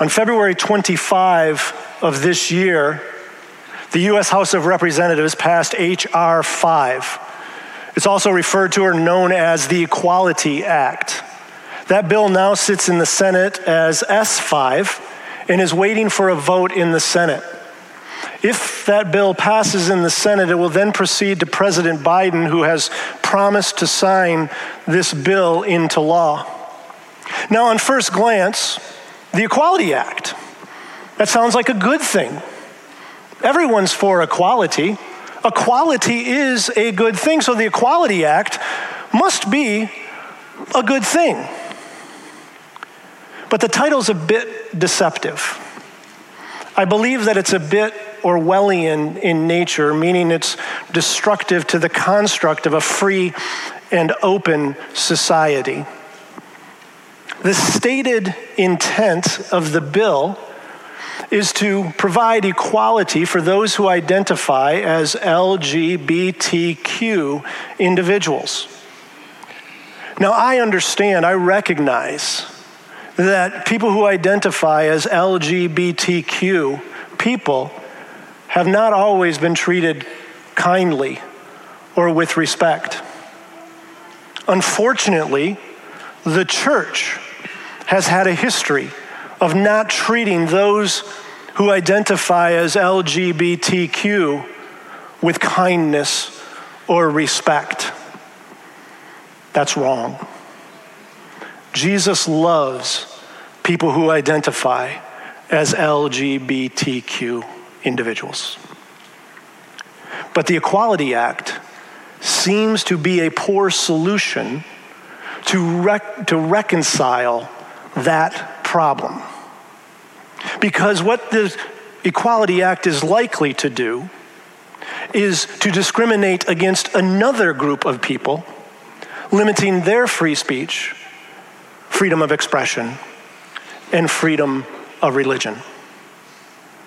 On February 25 of this year, the U.S. House of Representatives passed H.R. 5. It's also referred to or known as the Equality Act. That bill now sits in the Senate as S5 and is waiting for a vote in the Senate. If that bill passes in the Senate, it will then proceed to President Biden, who has promised to sign this bill into law. Now, on first glance, the Equality Act, that sounds like a good thing. Everyone's for equality. Equality is a good thing, so the Equality Act must be a good thing. But the title's a bit deceptive. I believe that it's a bit Orwellian in nature, meaning it's destructive to the construct of a free and open society. The stated intent of the bill is to provide equality for those who identify as LGBTQ individuals. Now, I understand, I recognize that people who identify as LGBTQ people have not always been treated kindly or with respect. Unfortunately, the church has had a history of not treating those who identify as LGBTQ with kindness or respect. That's wrong. Jesus loves people who identify as LGBTQ individuals. But the Equality Act seems to be a poor solution to, rec- to reconcile that problem. Because what the Equality Act is likely to do is to discriminate against another group of people, limiting their free speech, freedom of expression, and freedom of religion.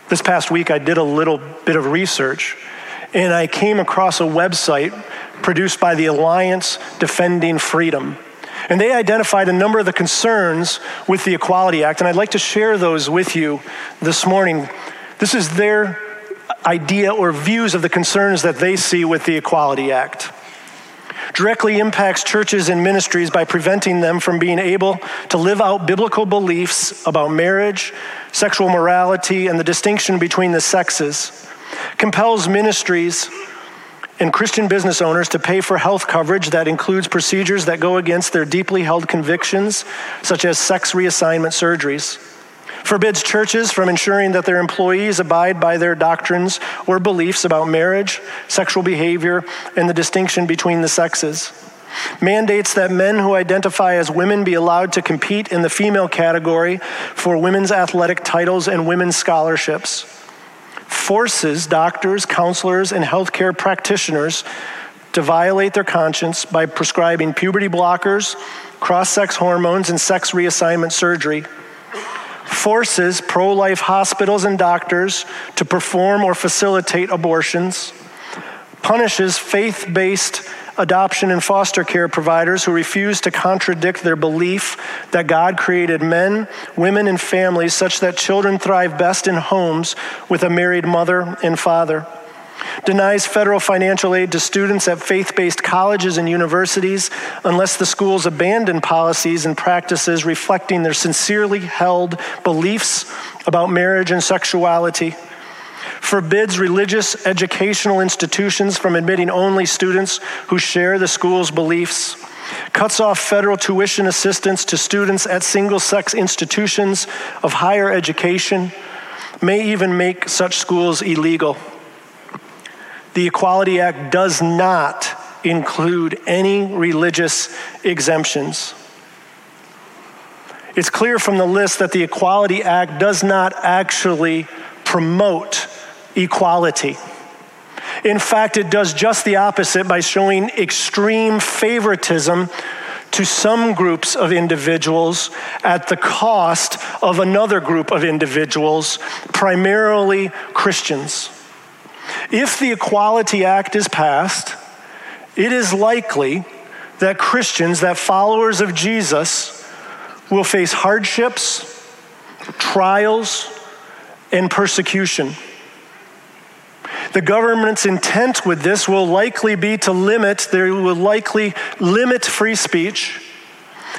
This past week, I did a little bit of research and I came across a website produced by the Alliance Defending Freedom. And they identified a number of the concerns with the Equality Act, and I'd like to share those with you this morning. This is their idea or views of the concerns that they see with the Equality Act. Directly impacts churches and ministries by preventing them from being able to live out biblical beliefs about marriage, sexual morality, and the distinction between the sexes, compels ministries and Christian business owners to pay for health coverage that includes procedures that go against their deeply held convictions, such as sex reassignment surgeries forbids churches from ensuring that their employees abide by their doctrines or beliefs about marriage, sexual behavior, and the distinction between the sexes. Mandates that men who identify as women be allowed to compete in the female category for women's athletic titles and women's scholarships. Forces doctors, counselors, and healthcare practitioners to violate their conscience by prescribing puberty blockers, cross sex hormones, and sex reassignment surgery. Forces pro life hospitals and doctors to perform or facilitate abortions, punishes faith based adoption and foster care providers who refuse to contradict their belief that God created men, women, and families such that children thrive best in homes with a married mother and father. Denies federal financial aid to students at faith based colleges and universities unless the schools abandon policies and practices reflecting their sincerely held beliefs about marriage and sexuality, forbids religious educational institutions from admitting only students who share the school's beliefs. Cuts off federal tuition assistance to students at single sex institutions of higher education, may even make such schools illegal. The Equality Act does not include any religious exemptions. It's clear from the list that the Equality Act does not actually promote equality. In fact, it does just the opposite by showing extreme favoritism to some groups of individuals at the cost of another group of individuals, primarily Christians. If the Equality Act is passed, it is likely that Christians, that followers of Jesus, will face hardships, trials, and persecution. The government's intent with this will likely be to limit, they will likely limit free speech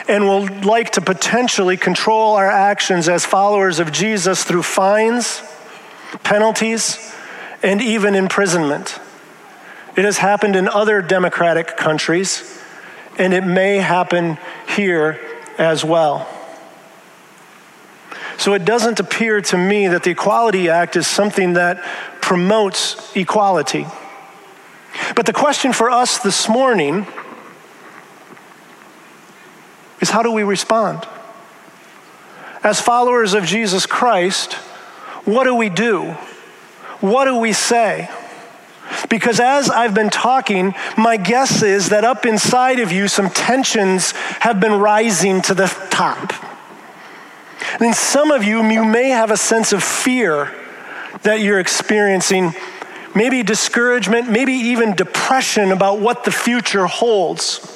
and will like to potentially control our actions as followers of Jesus through fines, penalties, and even imprisonment. It has happened in other democratic countries, and it may happen here as well. So it doesn't appear to me that the Equality Act is something that promotes equality. But the question for us this morning is how do we respond? As followers of Jesus Christ, what do we do? What do we say? Because as I've been talking, my guess is that up inside of you, some tensions have been rising to the top. And in some of you, you may have a sense of fear that you're experiencing, maybe discouragement, maybe even depression about what the future holds.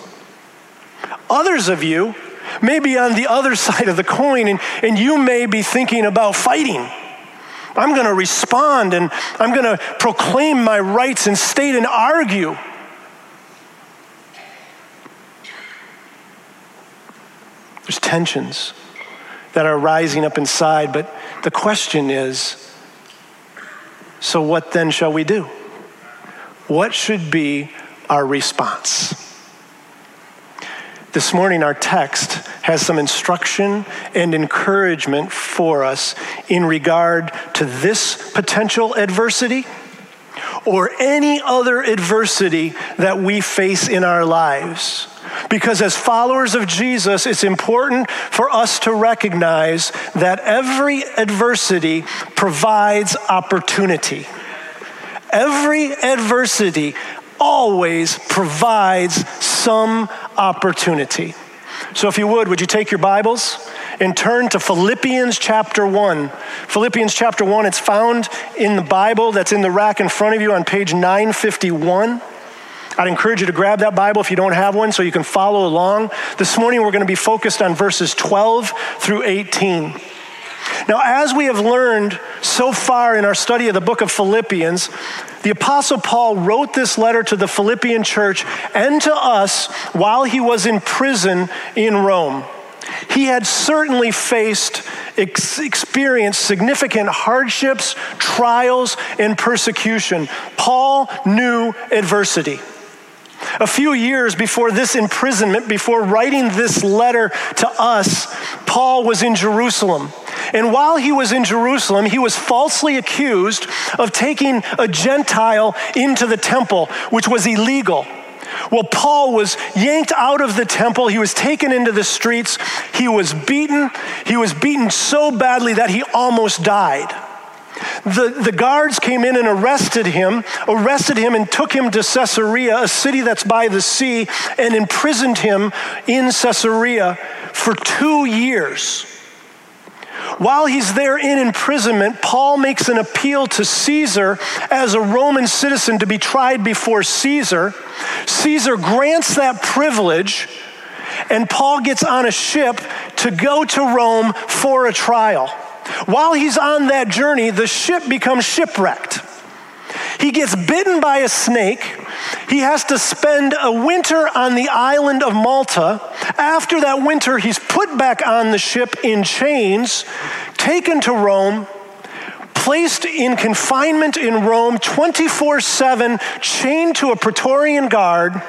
Others of you may be on the other side of the coin, and, and you may be thinking about fighting. I'm going to respond and I'm going to proclaim my rights and state and argue. There's tensions that are rising up inside, but the question is so what then shall we do? What should be our response? This morning, our text has some instruction and encouragement for us in regard to this potential adversity or any other adversity that we face in our lives. Because as followers of Jesus, it's important for us to recognize that every adversity provides opportunity. Every adversity always provides some opportunity. So, if you would, would you take your Bibles and turn to Philippians chapter 1? Philippians chapter 1, it's found in the Bible that's in the rack in front of you on page 951. I'd encourage you to grab that Bible if you don't have one so you can follow along. This morning we're going to be focused on verses 12 through 18. Now, as we have learned so far in our study of the book of Philippians, the Apostle Paul wrote this letter to the Philippian church and to us while he was in prison in Rome. He had certainly faced, ex- experienced significant hardships, trials, and persecution. Paul knew adversity. A few years before this imprisonment, before writing this letter to us, Paul was in Jerusalem. And while he was in Jerusalem, he was falsely accused of taking a Gentile into the temple, which was illegal. Well, Paul was yanked out of the temple. He was taken into the streets. He was beaten. He was beaten so badly that he almost died. The, the guards came in and arrested him, arrested him and took him to Caesarea, a city that's by the sea, and imprisoned him in Caesarea for two years. While he's there in imprisonment, Paul makes an appeal to Caesar as a Roman citizen to be tried before Caesar. Caesar grants that privilege, and Paul gets on a ship to go to Rome for a trial. While he's on that journey, the ship becomes shipwrecked. He gets bitten by a snake. He has to spend a winter on the island of Malta. After that winter, he's put back on the ship in chains, taken to Rome, placed in confinement in Rome 24 7, chained to a Praetorian guard,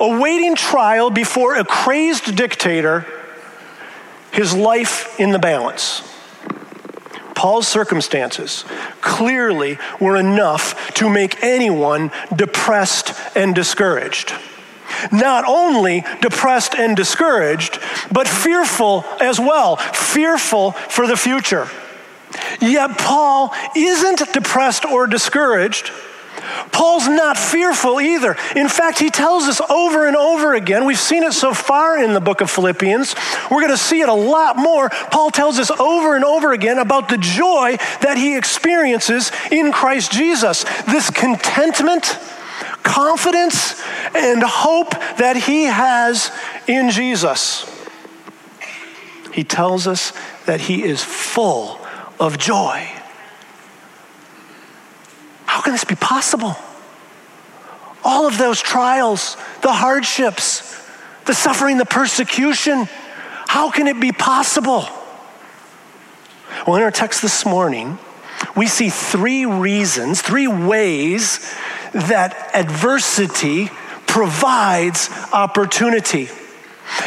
awaiting trial before a crazed dictator, his life in the balance. Paul's circumstances clearly were enough to make anyone depressed and discouraged. Not only depressed and discouraged, but fearful as well, fearful for the future. Yet Paul isn't depressed or discouraged Paul's not fearful either. In fact, he tells us over and over again, we've seen it so far in the book of Philippians, we're going to see it a lot more. Paul tells us over and over again about the joy that he experiences in Christ Jesus. This contentment, confidence, and hope that he has in Jesus. he tells us that he is full of joy. Can this be possible? All of those trials, the hardships, the suffering, the persecution, how can it be possible? Well, in our text this morning, we see three reasons, three ways that adversity provides opportunity.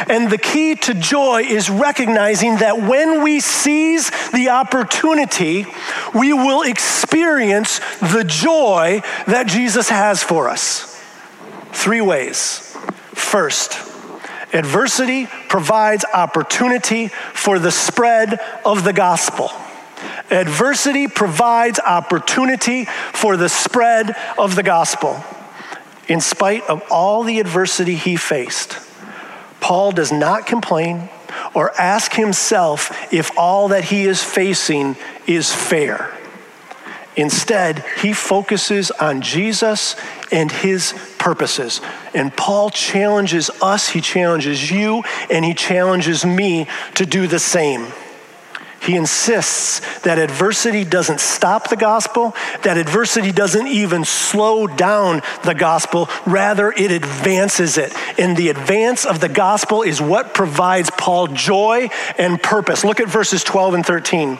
And the key to joy is recognizing that when we seize the opportunity, we will experience the joy that Jesus has for us. Three ways. First, adversity provides opportunity for the spread of the gospel. Adversity provides opportunity for the spread of the gospel. In spite of all the adversity he faced, Paul does not complain or ask himself if all that he is facing is fair. Instead, he focuses on Jesus and his purposes. And Paul challenges us, he challenges you, and he challenges me to do the same. He insists that adversity doesn't stop the gospel, that adversity doesn't even slow down the gospel, rather, it advances it. And the advance of the gospel is what provides Paul joy and purpose. Look at verses 12 and 13.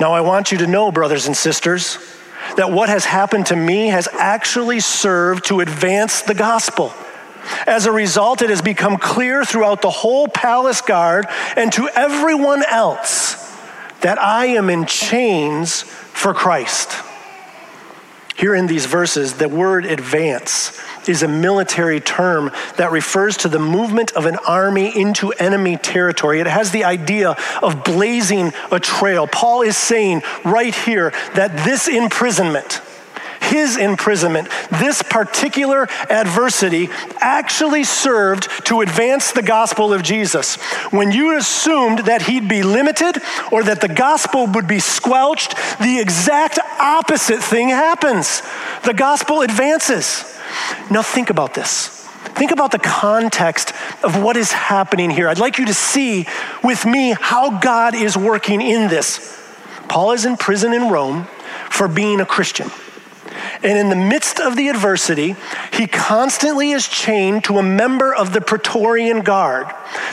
Now, I want you to know, brothers and sisters, that what has happened to me has actually served to advance the gospel as a result, it has become clear throughout the whole palace guard and to everyone else that I am in chains for Christ. Here in these verses, the word advance is a military term that refers to the movement of an army into enemy territory. It has the idea of blazing a trail. Paul is saying right here that this imprisonment, his imprisonment, this particular adversity actually served to advance the gospel of Jesus. When you assumed that he'd be limited or that the gospel would be squelched, the exact opposite thing happens. The gospel advances. Now, think about this. Think about the context of what is happening here. I'd like you to see with me how God is working in this. Paul is in prison in Rome for being a Christian. And in the midst of the adversity, he constantly is chained to a member of the Praetorian Guard.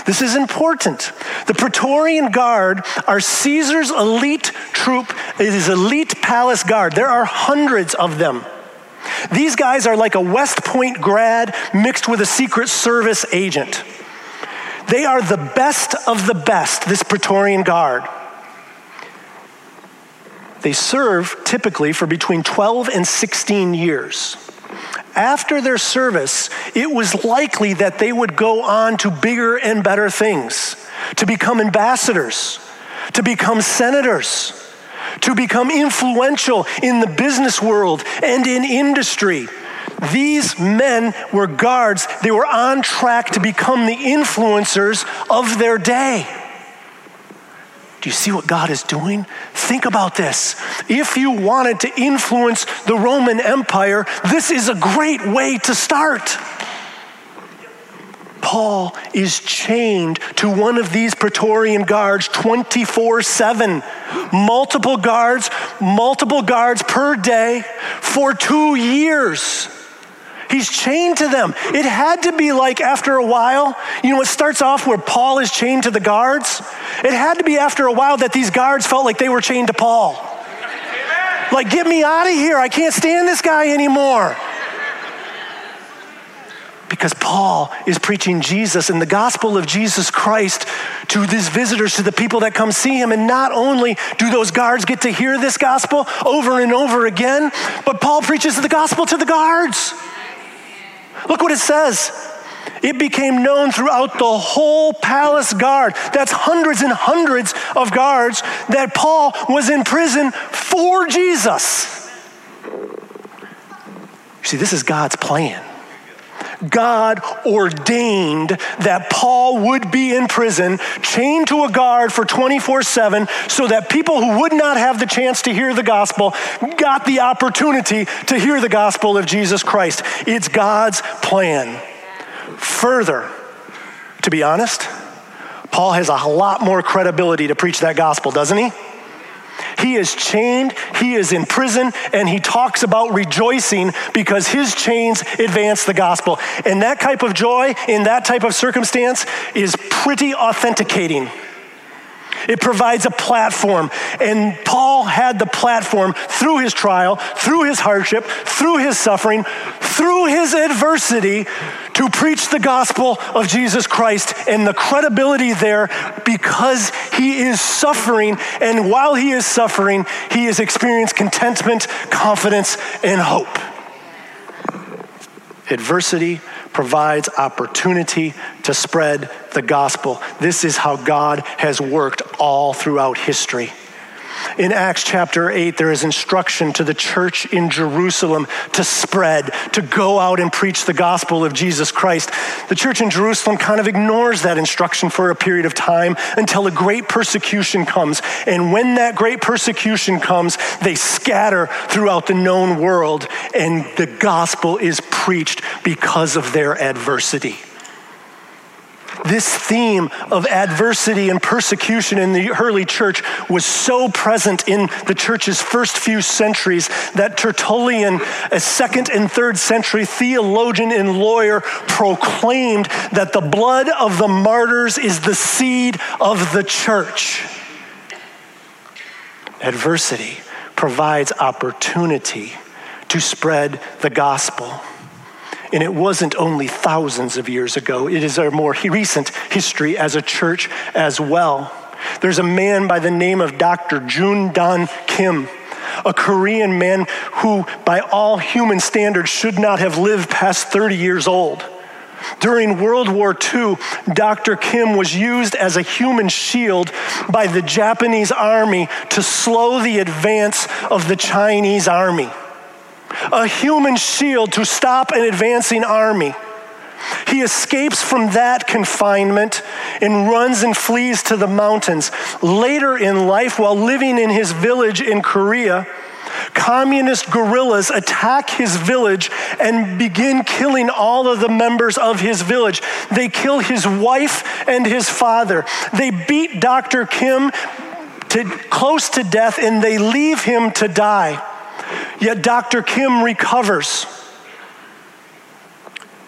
This is important. The Praetorian Guard are Caesar's elite troop, it is elite palace guard. There are hundreds of them. These guys are like a West Point grad mixed with a Secret Service agent. They are the best of the best, this Praetorian Guard. They serve typically for between 12 and 16 years. After their service, it was likely that they would go on to bigger and better things, to become ambassadors, to become senators, to become influential in the business world and in industry. These men were guards. They were on track to become the influencers of their day. Do you see what God is doing? Think about this. If you wanted to influence the Roman Empire, this is a great way to start. Paul is chained to one of these Praetorian guards 24 7. Multiple guards, multiple guards per day for two years. He's chained to them. It had to be like after a while, you know, it starts off where Paul is chained to the guards. It had to be after a while that these guards felt like they were chained to Paul. Amen. Like, get me out of here. I can't stand this guy anymore. Because Paul is preaching Jesus and the gospel of Jesus Christ to these visitors, to the people that come see him. And not only do those guards get to hear this gospel over and over again, but Paul preaches the gospel to the guards. Look what it says. It became known throughout the whole palace guard. That's hundreds and hundreds of guards that Paul was in prison for Jesus. See, this is God's plan. God ordained that Paul would be in prison, chained to a guard for 24 7, so that people who would not have the chance to hear the gospel got the opportunity to hear the gospel of Jesus Christ. It's God's plan. Further, to be honest, Paul has a lot more credibility to preach that gospel, doesn't he? He is chained, he is in prison, and he talks about rejoicing because his chains advance the gospel. And that type of joy in that type of circumstance is pretty authenticating. It provides a platform. And Paul had the platform through his trial, through his hardship, through his suffering, through his adversity to preach the gospel of Jesus Christ and the credibility there because he is suffering. And while he is suffering, he has experienced contentment, confidence, and hope. Adversity provides opportunity to spread the gospel. This is how God has worked all throughout history. In Acts chapter 8, there is instruction to the church in Jerusalem to spread, to go out and preach the gospel of Jesus Christ. The church in Jerusalem kind of ignores that instruction for a period of time until a great persecution comes. And when that great persecution comes, they scatter throughout the known world, and the gospel is preached because of their adversity. This theme of adversity and persecution in the early church was so present in the church's first few centuries that Tertullian, a second and third century theologian and lawyer, proclaimed that the blood of the martyrs is the seed of the church. Adversity provides opportunity to spread the gospel. And it wasn't only thousands of years ago, it is our more recent history as a church as well. There's a man by the name of Dr. Jun Dan Kim, a Korean man who, by all human standards, should not have lived past 30 years old. During World War II, Dr. Kim was used as a human shield by the Japanese army to slow the advance of the Chinese army a human shield to stop an advancing army. He escapes from that confinement and runs and flees to the mountains. Later in life, while living in his village in Korea, communist guerrillas attack his village and begin killing all of the members of his village. They kill his wife and his father. They beat Dr. Kim to, close to death and they leave him to die. Yet Dr. Kim recovers.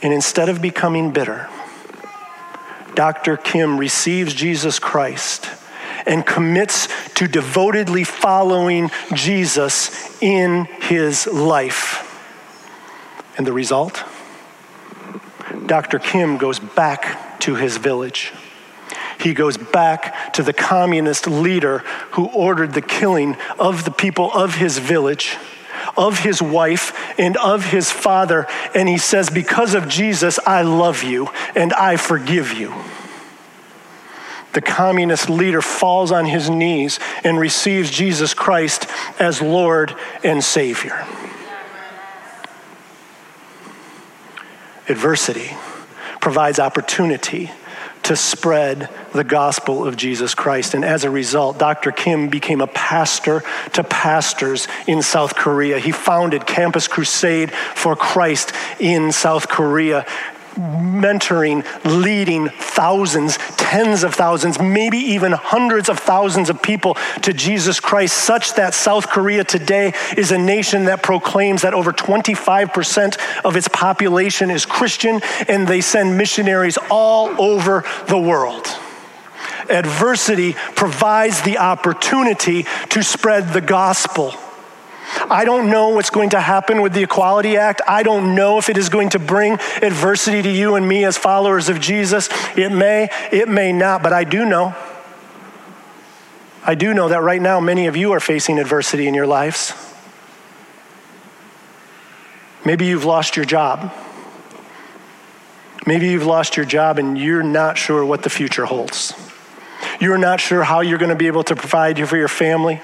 And instead of becoming bitter, Dr. Kim receives Jesus Christ and commits to devotedly following Jesus in his life. And the result? Dr. Kim goes back to his village. He goes back to the communist leader who ordered the killing of the people of his village of his wife and of his father. And he says, Because of Jesus, I love you and I forgive you. The communist leader falls on his knees and receives Jesus Christ as Lord and Savior. Adversity provides opportunity to spread the gospel of Jesus Christ. And as a result, Dr. Kim became a pastor to pastors in South Korea. He founded Campus Crusade for Christ in South Korea mentoring, leading thousands, tens of thousands, maybe even hundreds of thousands of people to Jesus Christ, such that South Korea today is a nation that proclaims that over 25% of its population is Christian, and they send missionaries all over the world adversity provides the opportunity to spread the gospel. I don't know what's going to happen with the Equality Act. I don't know if it is going to bring adversity to you and me as followers of Jesus. It may, it may not, but I do know. I do know that right now many of you are facing adversity in your lives. Maybe you've lost your job. Maybe you've lost your job and you're not sure what the future holds. You're not sure how you're going to be able to provide for your family.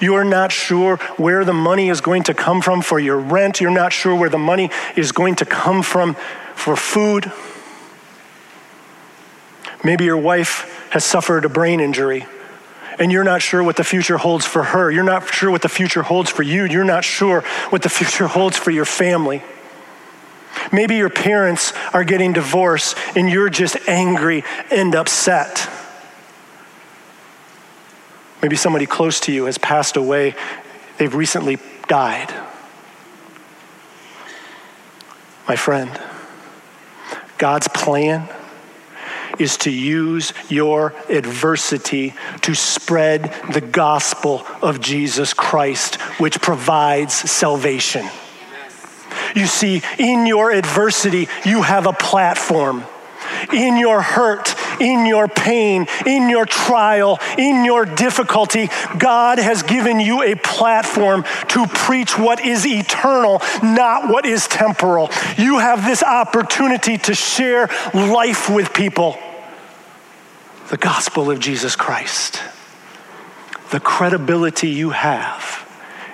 You're not sure where the money is going to come from for your rent. You're not sure where the money is going to come from for food. Maybe your wife has suffered a brain injury and you're not sure what the future holds for her. You're not sure what the future holds for you. You're not sure what the future holds for your family. Maybe your parents are getting divorced and you're just angry and upset. Maybe somebody close to you has passed away, they've recently died. My friend, God's plan is to use your adversity to spread the gospel of Jesus Christ, which provides salvation. You see, in your adversity, you have a platform. In your hurt, in your pain, in your trial, in your difficulty, God has given you a platform to preach what is eternal, not what is temporal. You have this opportunity to share life with people the gospel of Jesus Christ. The credibility you have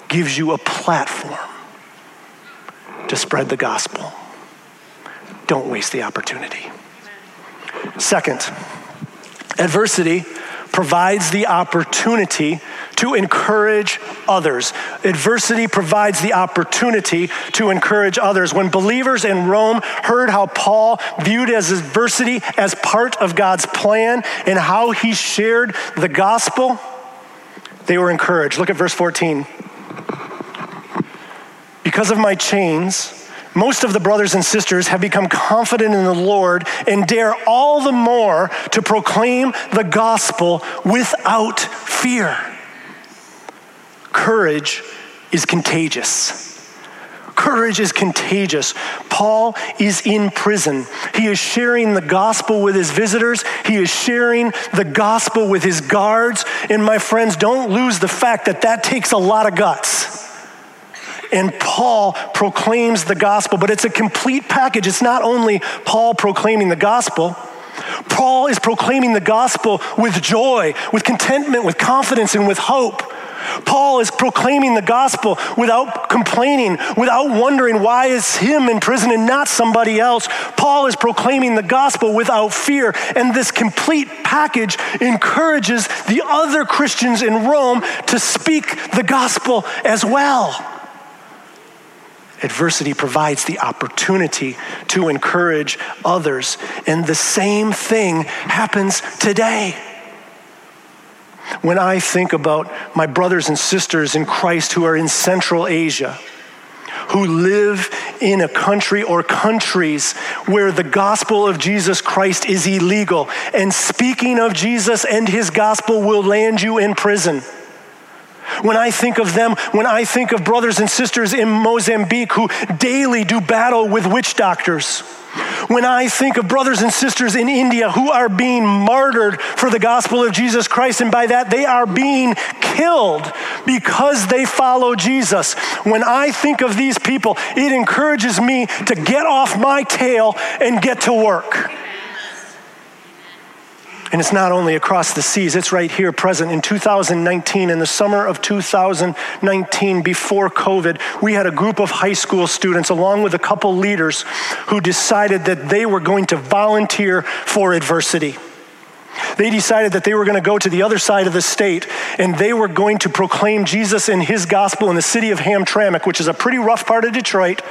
gives you a platform to spread the gospel. Don't waste the opportunity. Second, adversity provides the opportunity to encourage others. Adversity provides the opportunity to encourage others. When believers in Rome heard how Paul viewed as adversity as part of God's plan and how he shared the gospel, they were encouraged. Look at verse 14. Because of my chains, most of the brothers and sisters have become confident in the Lord and dare all the more to proclaim the gospel without fear. Courage is contagious. Courage is contagious. Paul is in prison. He is sharing the gospel with his visitors. He is sharing the gospel with his guards. And my friends, don't lose the fact that that takes a lot of guts and Paul proclaims the gospel, but it's a complete package. It's not only Paul proclaiming the gospel, Paul is proclaiming the gospel with joy, with contentment, with confidence, and with hope. Paul is proclaiming the gospel without complaining, without wondering why is him in prison and not somebody else. Paul is proclaiming the gospel without fear. And this complete package encourages the other Christians in Rome to speak the gospel as well. Adversity provides the opportunity to encourage others. And the same thing happens today. When I think about my brothers and sisters in Christ who are in Central Asia, who live in a country or countries where the gospel of Jesus Christ is illegal, and speaking of Jesus and his gospel will land you in prison when I think of them, when I think of brothers and sisters in Mozambique who daily do battle with witch doctors, when I think of brothers and sisters in India who are being martyred for the gospel of Jesus Christ, and by that they are being killed because they follow Jesus. When I think of these people, it encourages me to get off my tail and get to work. And it's not only across the seas, it's right here present in 2019, in the summer of 2019, before COVID. We had a group of high school students, along with a couple leaders, who decided that they were going to volunteer for adversity. They decided that they were going to go to the other side of the state and they were going to proclaim Jesus and his gospel in the city of Hamtramck, which is a pretty rough part of Detroit,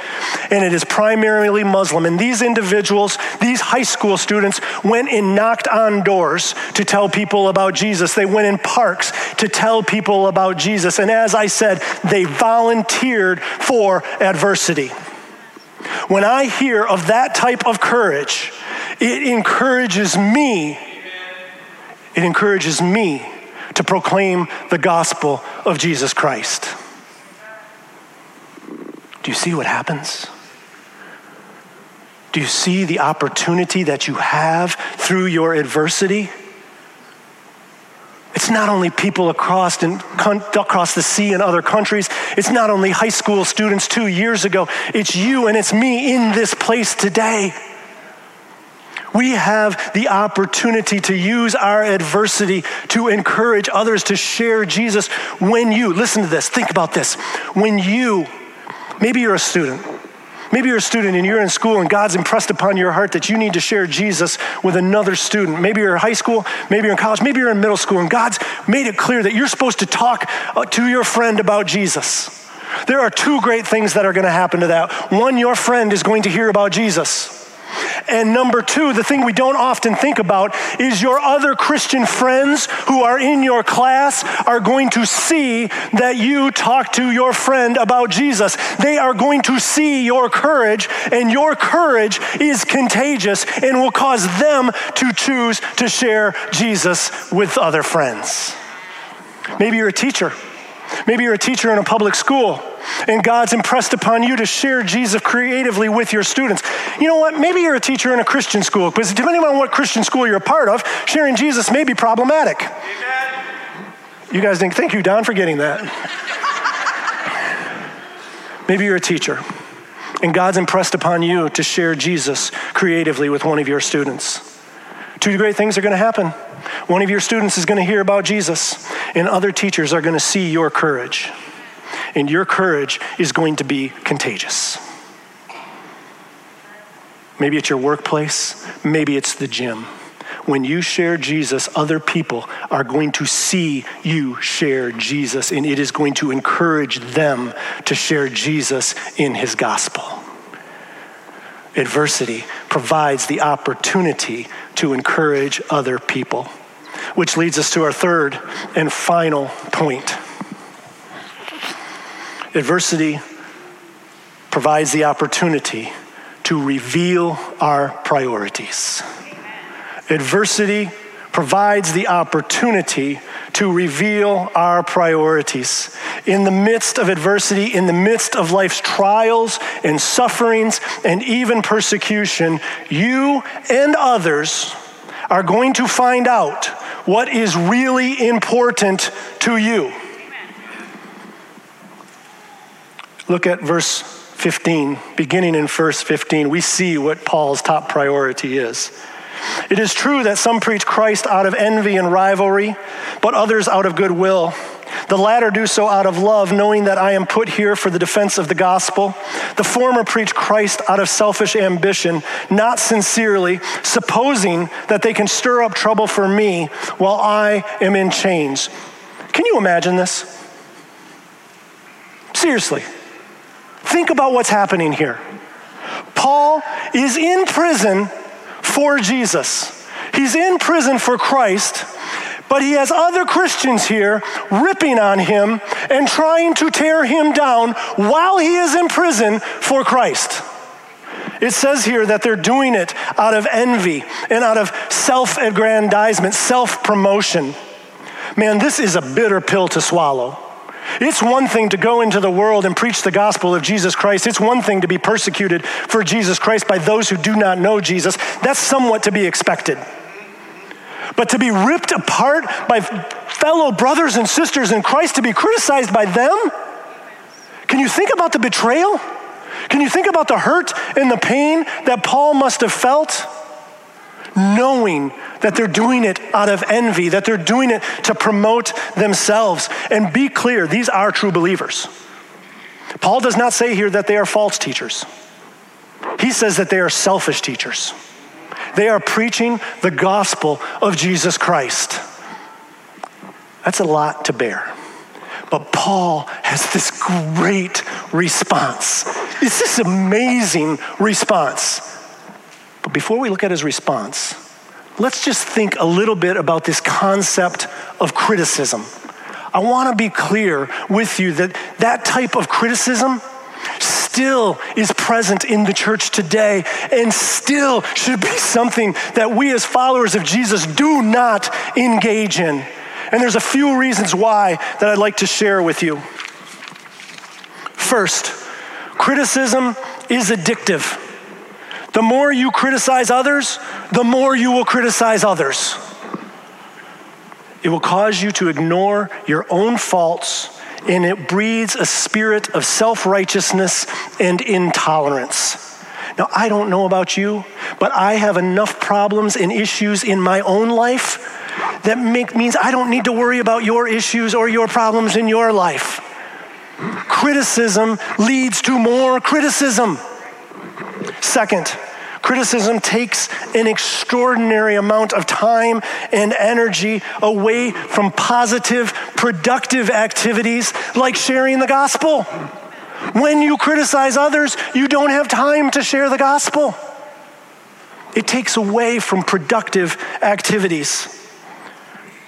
and it is primarily Muslim. And these individuals, these high school students, went and knocked on doors to tell people about Jesus. They went in parks to tell people about Jesus. And as I said, they volunteered for adversity. When I hear of that type of courage, it encourages me it encourages me to proclaim the gospel of Jesus Christ. Do you see what happens? Do you see the opportunity that you have through your adversity? It's not only people across, in, across the sea in other countries. It's not only high school students two years ago. It's you and it's me in this place today. We have the opportunity to use our adversity to encourage others to share Jesus when you, listen to this, think about this. When you, maybe you're a student, maybe you're a student and you're in school and God's impressed upon your heart that you need to share Jesus with another student. Maybe you're in high school, maybe you're in college, maybe you're in middle school, and God's made it clear that you're supposed to talk uh, to your friend about Jesus. There are two great things that are going to happen to that. One, your friend is going to hear about Jesus. And number two, the thing we don't often think about is your other Christian friends who are in your class are going to see that you talk to your friend about Jesus. They are going to see your courage, and your courage is contagious and will cause them to choose to share Jesus with other friends. Maybe you're a teacher. Maybe you're a teacher in a public school and God's impressed upon you to share Jesus creatively with your students. You know what? Maybe you're a teacher in a Christian school, because depending on what Christian school you're a part of, sharing Jesus may be problematic. Amen. You guys think, thank you, Don, for getting that. Maybe you're a teacher, and God's impressed upon you to share Jesus creatively with one of your students. Two great things are going to happen. One of your students is going to hear about Jesus, and other teachers are going to see your courage and your courage is going to be contagious. Maybe it's your workplace, maybe it's the gym. When you share Jesus, other people are going to see you share Jesus, and it is going to encourage them to share Jesus in his gospel. Adversity provides the opportunity to encourage other people, which leads us to our third and final point. Adversity provides the opportunity to reveal our priorities. Adversity provides the opportunity to reveal our priorities. In the midst of adversity, in the midst of life's trials and sufferings and even persecution, you and others are going to find out what is really important to you. Look at verse 15. Beginning in verse 15, we see what Paul's top priority is. It is true that some preach Christ out of envy and rivalry, but others out of goodwill. The latter do so out of love, knowing that I am put here for the defense of the gospel. The former preach Christ out of selfish ambition, not sincerely, supposing that they can stir up trouble for me while I am in chains. Can you imagine this? Seriously. Think about what's happening here. Paul is in prison for Jesus. He's in prison for Christ, but he has other Christians here ripping on him and trying to tear him down while he is in prison for Christ. It says here that they're doing it out of envy and out of self aggrandizement, self promotion. Man, this is a bitter pill to swallow. It's one thing to go into the world and preach the gospel of Jesus Christ. It's one thing to be persecuted for Jesus Christ by those who do not know Jesus. That's somewhat to be expected. But to be ripped apart by fellow brothers and sisters in Christ, to be criticized by them, can you think about the betrayal? Can you think about the hurt and the pain that Paul must have felt? Knowing that they're doing it out of envy, that they're doing it to promote themselves. And be clear, these are true believers. Paul does not say here that they are false teachers, he says that they are selfish teachers. They are preaching the gospel of Jesus Christ. That's a lot to bear. But Paul has this great response. It's this amazing response. But before we look at his response, let's just think a little bit about this concept of criticism. I want to be clear with you that that type of criticism still is present in the church today and still should be something that we as followers of Jesus do not engage in. And there's a few reasons why that I'd like to share with you. First, criticism is addictive. The more you criticize others, the more you will criticize others. It will cause you to ignore your own faults, and it breeds a spirit of self righteousness and intolerance. Now, I don't know about you, but I have enough problems and issues in my own life that make, means I don't need to worry about your issues or your problems in your life. Criticism leads to more criticism. Second, criticism takes an extraordinary amount of time and energy away from positive, productive activities like sharing the gospel. When you criticize others, you don't have time to share the gospel. It takes away from productive activities.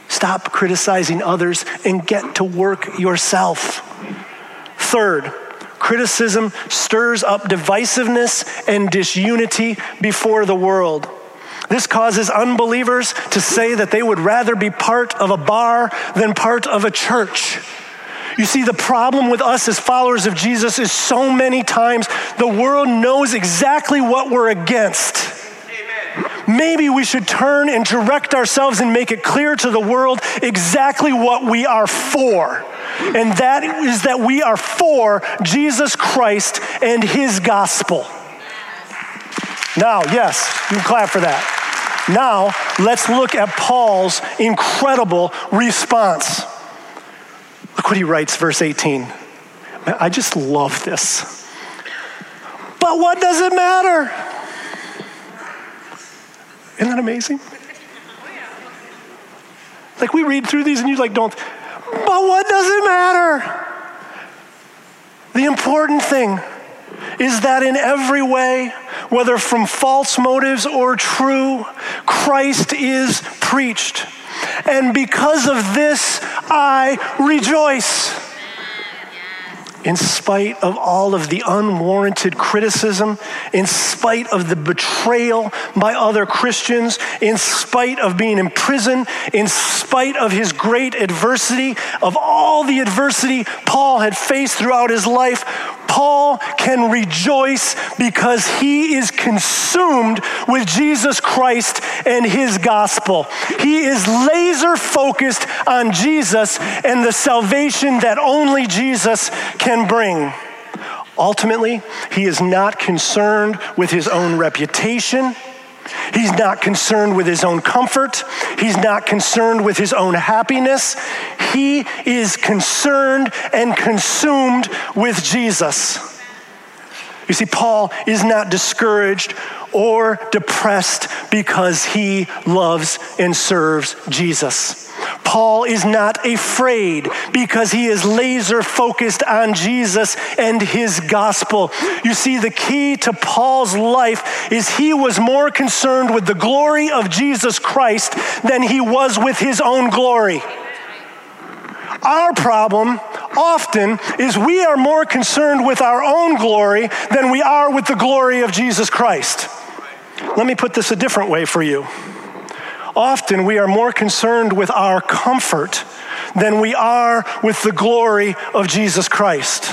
Stop criticizing others and get to work yourself. Third, criticism stirs up divisiveness and disunity before the world. This causes unbelievers to say that they would rather be part of a bar than part of a church. You see, the problem with us as followers of Jesus is so many times the world knows exactly what we're against. Maybe we should turn and direct ourselves and make it clear to the world exactly what we are for. And that is that we are for Jesus Christ and his gospel. Now, yes, you clap for that. Now, let's look at Paul's incredible response. Look what he writes, verse 18. I just love this. But what does it matter? Isn't that amazing? Like we read through these and you like don't, but what does it matter? The important thing is that in every way, whether from false motives or true, Christ is preached. And because of this, I rejoice in spite of all of the unwarranted criticism, in spite of the betrayal by other Christians, in spite of being in prison, in spite of his great adversity, of all the adversity Paul had faced throughout his life, Paul can rejoice because he is consumed with Jesus Christ and his gospel. He is laser focused on Jesus and the salvation that only Jesus can bring. Ultimately, he is not concerned with his own reputation. He's not concerned with his own comfort. He's not concerned with his own happiness. He is concerned and consumed with Jesus. You see, Paul is not discouraged or depressed because he loves and serves Jesus. Paul is not afraid because he is laser focused on Jesus and his gospel. You see, the key to Paul's life is he was more concerned with the glory of Jesus Christ than he was with his own glory. Our problem often is we are more concerned with our own glory than we are with the glory of Jesus Christ. Let me put this a different way for you. Often we are more concerned with our comfort than we are with the glory of Jesus Christ.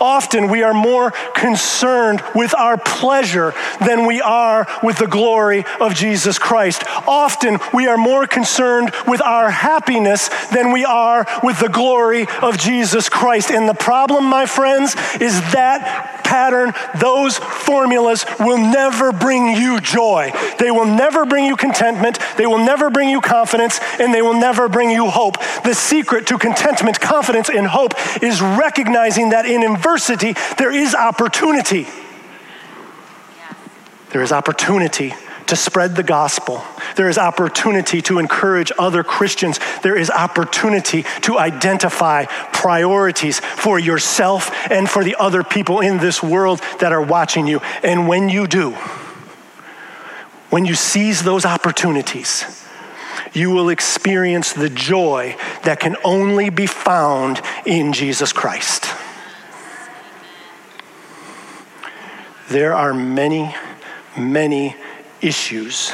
Often we are more concerned with our pleasure than we are with the glory of Jesus Christ. Often we are more concerned with our happiness than we are with the glory of Jesus Christ. And the problem, my friends, is that pattern, those formulas will never bring you joy. They will never bring you contentment. They will never bring you confidence, and they will never bring you hope. The secret to contentment, confidence, and hope is recognizing that in adversity, there is opportunity. There is opportunity to spread the gospel. There is opportunity to encourage other Christians. There is opportunity to identify priorities for yourself and for the other people in this world that are watching you. And when you do, when you seize those opportunities, you will experience the joy that can only be found in Jesus Christ. There are many, many issues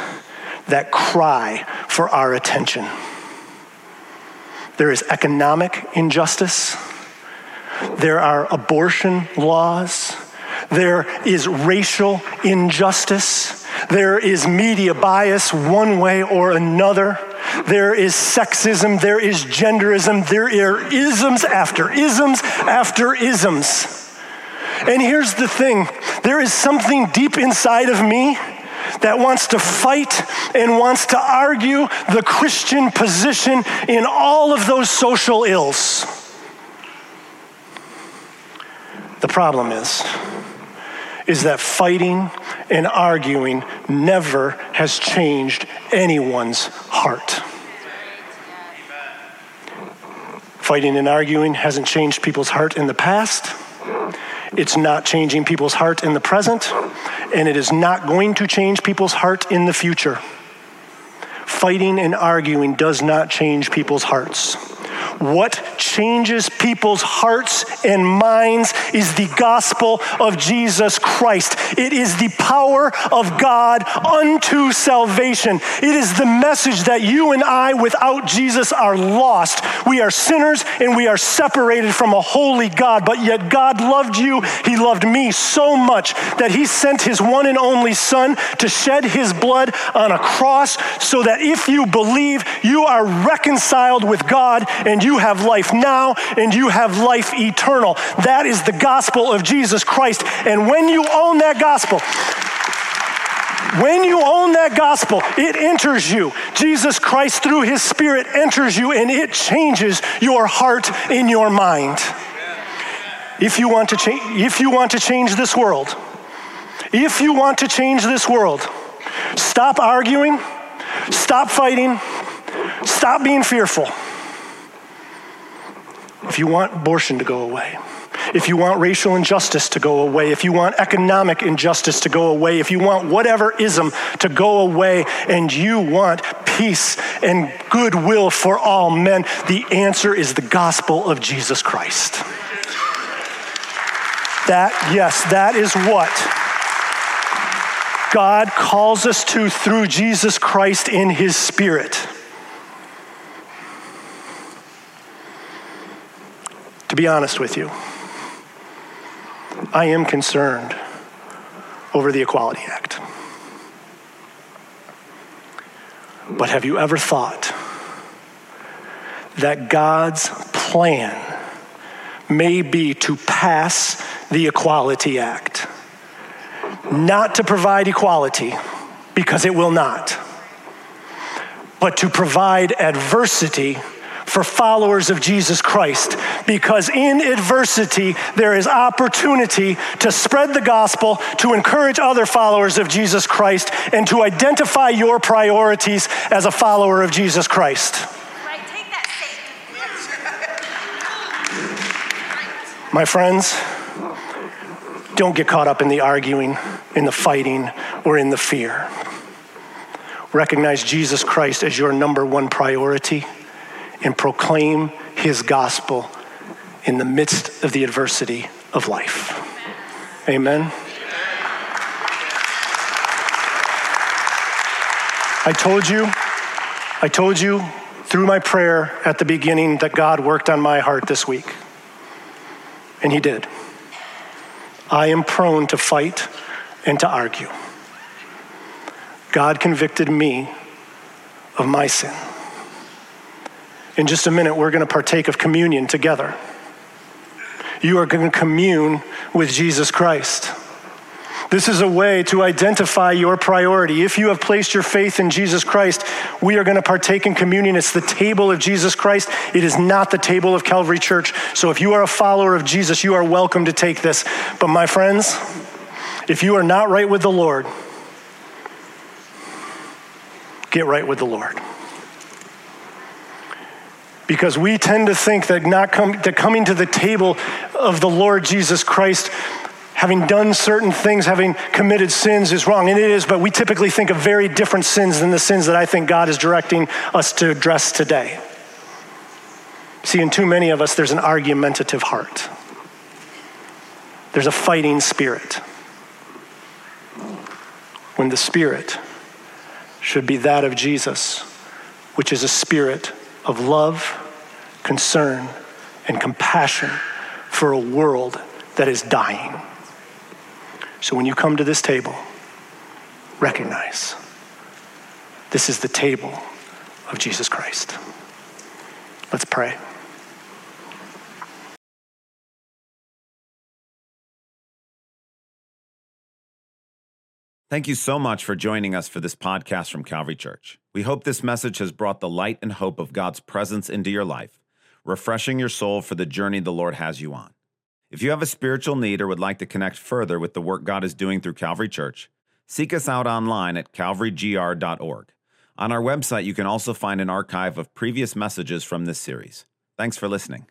that cry for our attention. There is economic injustice, there are abortion laws, there is racial injustice, there is media bias one way or another. There is sexism, there is genderism, there are isms after isms after isms. And here's the thing there is something deep inside of me that wants to fight and wants to argue the Christian position in all of those social ills. The problem is, is that fighting and arguing never has changed anyone's heart. Fighting and arguing hasn't changed people's heart in the past. It's not changing people's heart in the present, and it is not going to change people's heart in the future. Fighting and arguing does not change people's hearts. What changes people's hearts and minds is the gospel of Jesus Christ. It is the power of God unto salvation. It is the message that you and I, without Jesus, are lost. We are sinners and we are separated from a holy God, but yet God loved you. He loved me so much that He sent His one and only Son to shed His blood on a cross so that if you believe, you are reconciled with God and you have life now and you have life eternal. That is the gospel of Jesus Christ. And when you own that gospel, when you own that gospel, it enters you. Jesus Christ, through his Spirit, enters you and it changes your heart in your mind. If you want to change, if you want to change this world, if you want to change this world, stop arguing, stop fighting, stop being fearful. If you want abortion to go away, if you want racial injustice to go away, if you want economic injustice to go away, if you want whatever ism to go away, and you want peace and goodwill for all men, the answer is the gospel of Jesus Christ. That, yes, that is what God calls us to through Jesus Christ in his spirit. To be honest with you, I am concerned over the Equality Act. But have you ever thought that God's plan may be to pass the Equality Act? Not to provide equality, because it will not, but to provide adversity for followers of Jesus Christ because in adversity there is opportunity to spread the gospel, to encourage other followers of Jesus Christ, and to identify your priorities as a follower of Jesus Christ. My friends, don't get caught up in the arguing, in the fighting, or in the fear. Recognize Jesus Christ as your number one priority and proclaim his gospel in the midst of the adversity of life. Amen. I told you, I told you through my prayer at the beginning that God worked on my heart this week. And He did. I am prone to fight and to argue. God convicted me of my sin. In just a minute, we're going to partake of communion together. You are going to commune with Jesus Christ. This is a way to identify your priority. If you have placed your faith in Jesus Christ, we are going to partake in communion. It's the table of Jesus Christ. It is not the table of Calvary Church. So if you are a follower of Jesus, you are welcome to take this. But my friends, if you are not right with the Lord, get right with the Lord because we tend to think that not com- that coming to the table of the Lord Jesus Christ having done certain things, having committed sins is wrong. And it is, but we typically think of very different sins than the sins that I think God is directing us to address today. See, in too many of us, there's an argumentative heart, there's a fighting spirit. When the spirit should be that of Jesus, which is a spirit of love, concern, and compassion for a world that is dying. So when you come to this table, recognize this is the table of Jesus Christ. Let's pray. Thank you so much for joining us for this podcast from Calvary Church. We hope this message has brought the light and hope of God's presence into your life, refreshing your soul for the journey the Lord has you on. If you have a spiritual need or would like to connect further with the work God is doing through Calvary Church, seek us out online at calvarygr.org. On our website, you can also find an archive of previous messages from this series. Thanks for listening.